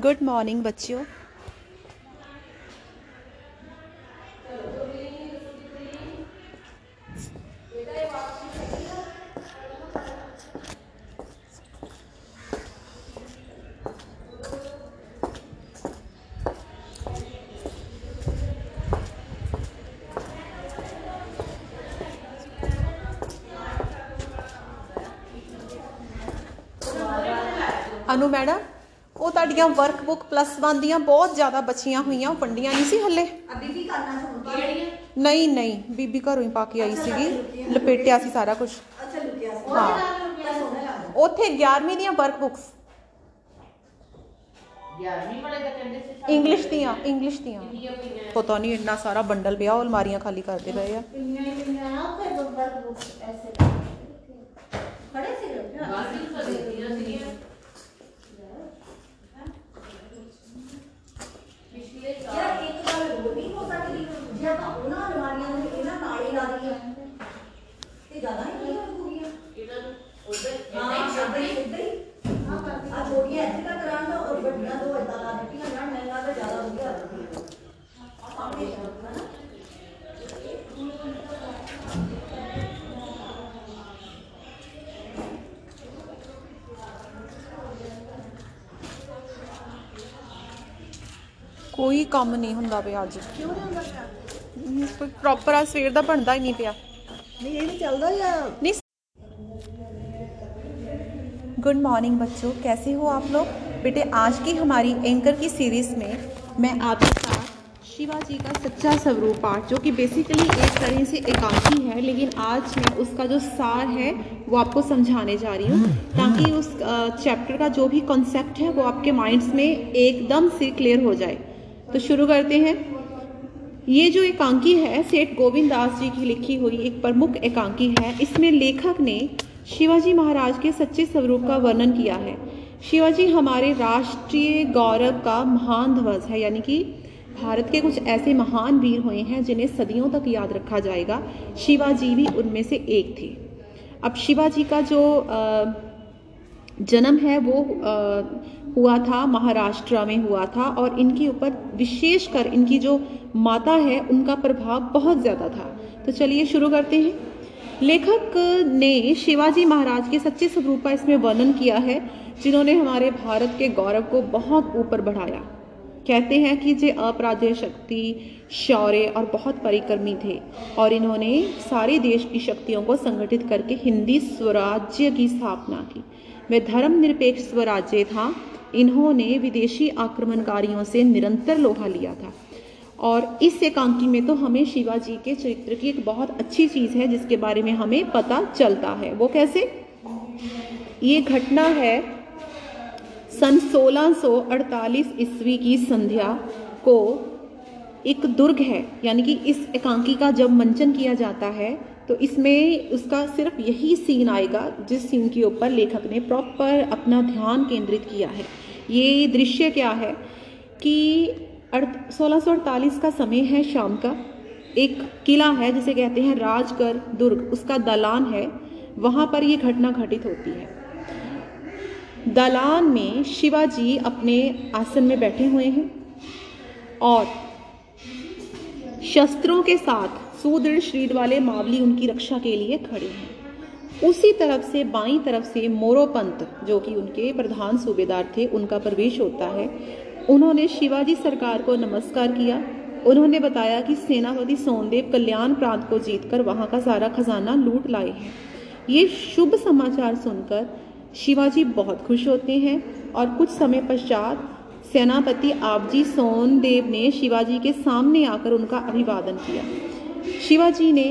Good morning बच्चों अनु madam? ਉਹ ਤੁਹਾਡੀਆਂ ਵਰਕਬੁੱਕ ਪਲੱਸ 1 ਦੀਆਂ ਬਹੁਤ ਜ਼ਿਆਦਾ ਬਚੀਆਂ ਹੋਈਆਂ ਉਹ ਵੰਡੀਆਂ ਨਹੀਂ ਸੀ ਹੱਲੇ? ਅਭੀ ਵੀ ਕਰਨਾ ਤੁਹਾਨੂੰ ਨਹੀਂ ਨਹੀਂ ਬੀਬੀ ਘਰੋਂ ਹੀ ਪਾ ਕੇ ਆਈ ਸੀਗੀ ਲਪੇਟਿਆ ਸੀ ਸਾਰਾ ਕੁਝ ਅੱਛਾ ਲੁਕਿਆ ਸੀ। ਹਾਂ। ਤਾਂ ਸੋਹਣਾ ਲੱਗਦਾ। ਉੱਥੇ 11ਵੀਂ ਦੀਆਂ ਵਰਕਬੁੱਕਸ 11ਵੀਂ ਵਾਲੇ ਤਾਂ ਕਹਿੰਦੇ ਸੀ ਇੰਗਲਿਸ਼ ਦੀਆਂ ਇੰਗਲਿਸ਼ ਦੀਆਂ। ਪਤਾ ਨਹੀਂ ਇੰਨਾ ਸਾਰਾ ਬੰਡਲ ਪਿਆ ਉਹ ਅਲਮਾਰੀਆਂ ਖਾਲੀ ਕਰਦੇ ਪਏ ਆ। ਖੜੇ ਸੀ ਲੋਕ। ਬਾਕੀ ਤਾਂ ਦਿੱਤੀਆਂ ਸੀਗੀਆਂ। ਜੇ ਆਪਾਂ ਉਹਨਾਂ ਅਲਮਾਰੀਆਂ ਨੂੰ ਇਹਨਾਂ ਨਾਲ ਹੀ ਲਾ ਦਈਏ ਤੇ ਜ਼ਿਆਦਾ ਹੀ ਨਹੀਂ ਲੱਗੂਗੀਆਂ ਇਹਨਾਂ ਨੂੰ ਉਧਰ ਹਾਂ ਸ਼ਬਦ ਇੱਧਰ ਹੀ ਆ ਛੋਟੀਆਂ ਇੱਥੇ ਤੱਕ ਰਹਿਣ ਦੋ ਔਰ ਵੱਡੀਆਂ ਦੋ ਏਦਾਂ ਲਾ ਦਿੱਤੀਆਂ ਜਾਣ ਮੈਨੂੰ ਲੱਗਦਾ ਜ਼ਿਆਦਾ ਵਧੀਆ ਲੱਗੂਗੀ ਆਪਣੇ ਸ਼ਬਦ ਨਾ ਕੋਈ ਕੰਮ ਨਹੀਂ ਹੁੰਦਾ ਪਿਆ ਅੱਜ ਕਿਉਂ ਨਹੀਂ ਹੁੰਦਾ ਪਿਆ ਕੋਈ ਪ੍ਰੋਪਰ ਆ ਸਵੇਰ ਦਾ ਬਣਦਾ ਹੀ ਨਹੀਂ ਪਿਆ ਨਹੀਂ ਇਹ ਨਹੀਂ ਚੱਲਦਾ ਜਾਂ नहीं गुड मॉर्निंग बच्चों कैसे हो आप लोग बेटे आज की हमारी एंकर की सीरीज में मैं आपके साथ शिवाजी का सच्चा स्वरूप पाठ जो कि बेसिकली एक तरह से एकांकी है लेकिन आज मैं उसका जो सार है वो आपको समझाने जा रही हूँ ताकि उस चैप्टर का जो भी कॉन्सेप्ट है वो आपके माइंड्स में एकदम से क्लियर हो जाए तो शुरू करते हैं ये जो एकांकी है सेठ गोविंद दास जी की लिखी हुई एक प्रमुख एकांकी है इसमें लेखक ने शिवाजी महाराज के सच्चे स्वरूप का वर्णन किया है। शिवाजी हमारे राष्ट्रीय गौरव का महान ध्वज है यानी कि भारत के कुछ ऐसे महान वीर हुए हैं जिन्हें सदियों तक याद रखा जाएगा। शिवाजी भी उनमें से एक थे। अब शिवाजी का जो अ, जन्म है वो हुआ था, महाराष्ट्र में हुआ था और इनके ऊपर विशेषकर इनकी जो माता है, उनका प्रभाव बहुत ज़्यादा था। तो चलिए शुरू करते हैं। लेखक ने शिवाजी महाराज के सच्चे स्वरूप का इसमें वर्णन किया है, जिन्होंने हमारे भारत के गौरव को बहुत ऊपर बढ़ाया। कहते हैं कि ये अपराध्य शक्ति, शौर्य और बहुत परिक्रमी थे और इन्होंने सारे देश की शक्तियों को संगठित करके हिंदी स्वराज्य की स्थापना की। वह धर्मनिरपेक्ष स्वराज्य था। इन्होंने विदेशी आक्रमणकारियों से निरंतर लोहा लिया था। और इस एकांकी में तो हमें शिवाजी के चरित्र की एक बहुत अच्छी चीज़ है, जिसके बारे में हमें पता चलता है। वो कैसे? ये घटना है सन 1648 ईस्वी की संध्या को एक दुर्ग है, यानी कि इस एकांकी का जब मंचन किया जाता है तो इसमें उसका सिर्फ़ यही सीन आएगा जिस सीन के ऊपर लेखक ने प्रॉपर अपना ध्यान केंद्रित किया है। ये दृश्य क्या है कि सोलह का समय है शाम का। एक किला है जिसे कहते हैं राजगढ़ दुर्ग। उसका दलान है। वहाँ पर ये घटना घटित होती है। दलान में शिवाजी अपने आसन में बैठे हुए हैं और शस्त्रों के साथ सुदृढ़ शरीर वाले मावली उनकी रक्षा के लिए खड़े हैं। उसी तरफ़ से, बाई तरफ़ से मोरोपंत, जो कि उनके प्रधान सूबेदार थे, उनका प्रवेश होता है। उन्होंने शिवाजी सरकार को नमस्कार किया। उन्होंने बताया कि सेनापति सोनदेव कल्याण प्रांत को जीतकर वहाँ का सारा खजाना लूट लाए हैं। ये शुभ समाचार सुनकर शिवाजी बहुत खुश होते हैं और कुछ समय पश्चात सेनापति आपजी सोनदेव ने शिवाजी के सामने आकर उनका अभिवादन किया। शिवाजी ने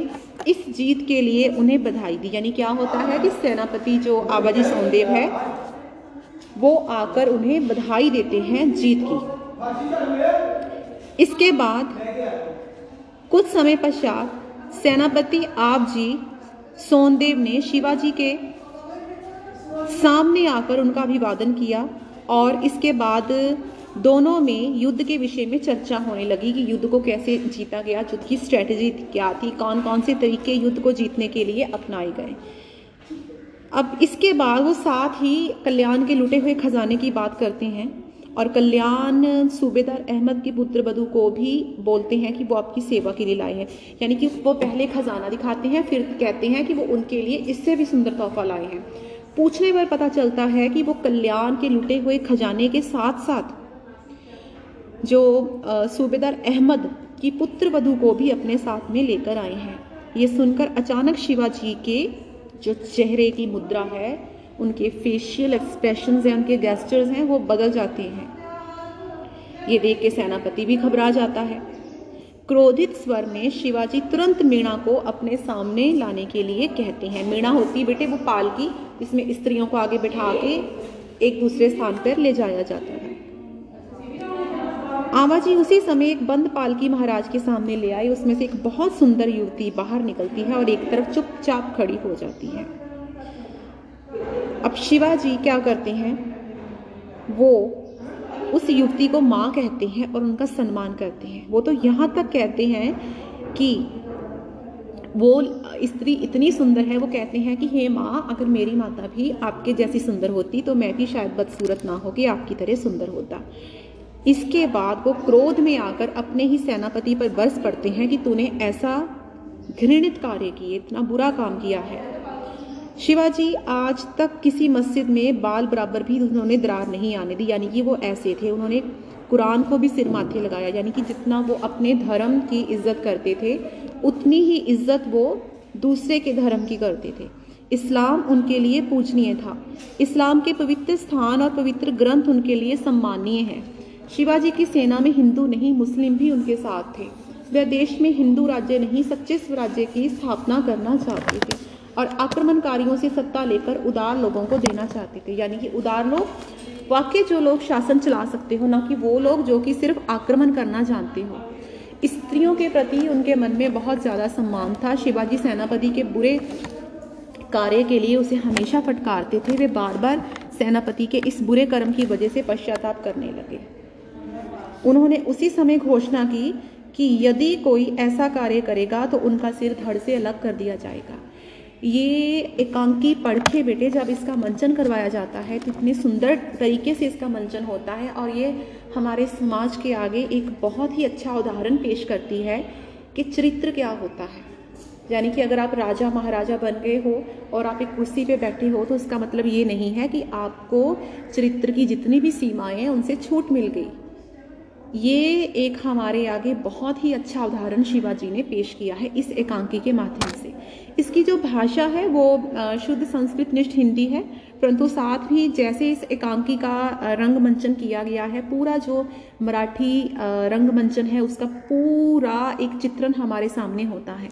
इस जीत के लिए उन्हें बधाई दी। यानी क्या होता है कि सेनापति जो आबाजी सोनदेव है, वो आकर उन्हें बधाई देते हैं जीत की। इसके बाद कुछ समय पश्चात सेनापति आप जी सोनदेव ने शिवाजी के सामने आकर उनका अभिवादन किया और इसके बाद दोनों में युद्ध के विषय में चर्चा होने लगी कि युद्ध को कैसे जीता गया, युद्ध की स्ट्रैटेजी क्या थी कौन कौन से तरीके युद्ध को जीतने के लिए अपनाए गए। अब इसके बाद वो साथ ही कल्याण के लुटे हुए खजाने की बात करते हैं और कल्याण सूबेदार अहमद के पुत्र बधू को भी बोलते हैं कि वो आपकी सेवा के लिए लाए हैं। यानी कि वो पहले खजाना दिखाते हैं, फिर कहते हैं कि वो उनके लिए इससे भी सुंदर तोहफा लाए हैं। पूछने पर पता चलता है कि वो कल्याण के लुटे हुए खजाने के साथ साथ जो सूबेदार अहमद की पुत्र वधू को भी अपने साथ में लेकर आए हैं। ये सुनकर अचानक शिवाजी के जो चेहरे की मुद्रा है, उनके फेशियल एक्सप्रेशन हैं, उनके गेस्टर्स हैं, वो बदल जाते हैं। ये देख के सेनापति भी घबरा जाता है। क्रोधित स्वर में शिवाजी तुरंत मीणा को अपने सामने लाने के लिए कहते हैं। मीणा होती बेटे, वो पालकी, इसमें स्त्रियों को आगे बिठा के एक दूसरे स्थान पर ले जाया जाता है। आवाजी उसी समय एक बंद पालकी महाराज के सामने ले आई उसमें से एक बहुत सुंदर युवती बाहर निकलती है और एक तरफ़ चुपचाप खड़ी हो जाती है। अब शिवाजी क्या करते हैं? वो उस युवती को माँ कहते हैं और उनका सम्मान करते हैं। वो तो यहाँ तक कहते हैं कि वो स्त्री इतनी सुंदर है, वो कहते हैं कि, हे माँ, अगर मेरी माता भी आपके जैसी सुंदर होती तो मैं भी शायद बदसूरत ना होगी आपकी तरह सुंदर होता। इसके बाद वो क्रोध में आकर अपने ही सेनापति पर बरस पड़ते हैं कि तूने ऐसा घृणित कार्य किए, इतना बुरा काम किया है। शिवाजी, आज तक किसी मस्जिद में बाल बराबर भी उन्होंने दरार नहीं आने दी। यानी कि वो ऐसे थे, उन्होंने कुरान को भी सिर माथे लगाया। यानी कि जितना वो अपने धर्म की इज़्ज़त करते थे, उतनी ही इज़्ज़त वो दूसरे के धर्म की करते थे। इस्लाम उनके लिए पूजनीय था। इस्लाम के पवित्र स्थान और पवित्र ग्रंथ उनके लिए सम्मानीय है। शिवाजी की सेना में हिंदू नहीं, मुस्लिम भी उनके साथ थे। वह देश में हिंदू राज्य नहीं, सच्चे स्वराज्य की स्थापना करना चाहते थे और आक्रमणकारियों से सत्ता लेकर उदार लोगों को देना चाहते थे। यानी कि उदार लोग वाकई जो लोग शासन चला सकते हो, ना कि वो लोग जो कि सिर्फ़ आक्रमण करना जानते हो। स्त्रियों के प्रति उनके मन में बहुत ज़्यादा सम्मान था। शिवाजी सेनापति के बुरे कार्य के लिए उसे हमेशा फटकारते थे। वे बार बार सेनापति के इस बुरे कर्म की वजह से पश्चाताप करने लगे। उन्होंने उसी समय घोषणा की कि यदि कोई ऐसा कार्य करेगा तो उनका सिर धड़ से अलग कर दिया जाएगा। ये एकांकी पढ़ बेटे, जब इसका मंचन करवाया जाता है तो इतने सुंदर तरीके से इसका मंचन होता है और ये हमारे समाज के आगे एक बहुत ही अच्छा उदाहरण पेश करती है कि चरित्र क्या होता है। यानी कि अगर आप राजा महाराजा बन गए हो और आप एक कुर्सी पे बैठे हो तो इसका मतलब ये नहीं है कि आपको चरित्र की जितनी भी सीमाएँ हैं उनसे छूट मिल गई। ये एक हमारे आगे बहुत ही अच्छा उदाहरण शिवाजी ने पेश किया है इस एकांकी के माध्यम से। इसकी जो भाषा है वो शुद्ध संस्कृत निष्ठ हिंदी है, परंतु साथ ही जैसे इस एकांकी का रंगमंचन किया गया है, पूरा जो मराठी रंगमंचन है उसका पूरा एक चित्रण हमारे सामने होता है।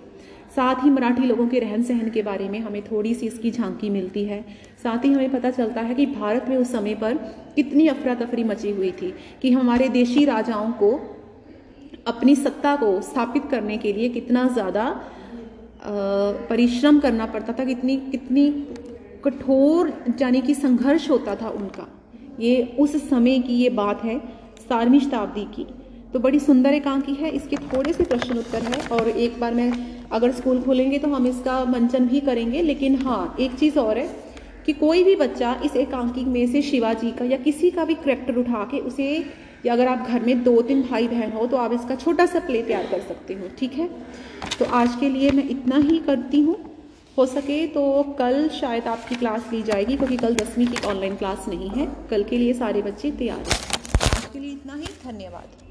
साथ ही मराठी लोगों के रहन सहन के बारे में हमें थोड़ी सी इसकी झांकी मिलती है। साथ ही हमें पता चलता है कि भारत में उस समय पर कितनी अफरा तफरी मची हुई थी कि हमारे देशी राजाओं को अपनी सत्ता को स्थापित करने के लिए कितना ज़्यादा परिश्रम करना पड़ता था, कितनी कितनी कठोर, यानी कि संघर्ष होता था उनका। ये उस समय की ये बात है सतारवीं शताब्दी की। तो बड़ी सुंदर एकांकी है, इसके थोड़े से प्रश्न उत्तर है और एक बार मैं, अगर स्कूल खोलेंगे तो हम इसका मंचन भी करेंगे, लेकिन हाँ एक चीज़ और है कि कोई भी बच्चा इस एकांकी में से शिवाजी का या किसी का भी करेक्टर उठा के उसे, या अगर आप घर में दो तीन भाई बहन हो तो आप इसका छोटा सा प्ले तैयार कर सकते हो, ठीक है? तो आज के लिए मैं इतना ही करती हूँ। हो सके तो कल शायद आपकी क्लास ली जाएगी, क्योंकि कल दसवीं की ऑनलाइन क्लास नहीं है। कल के लिए सारे बच्चे तैयार हैं। आज के लिए इतना ही, धन्यवाद।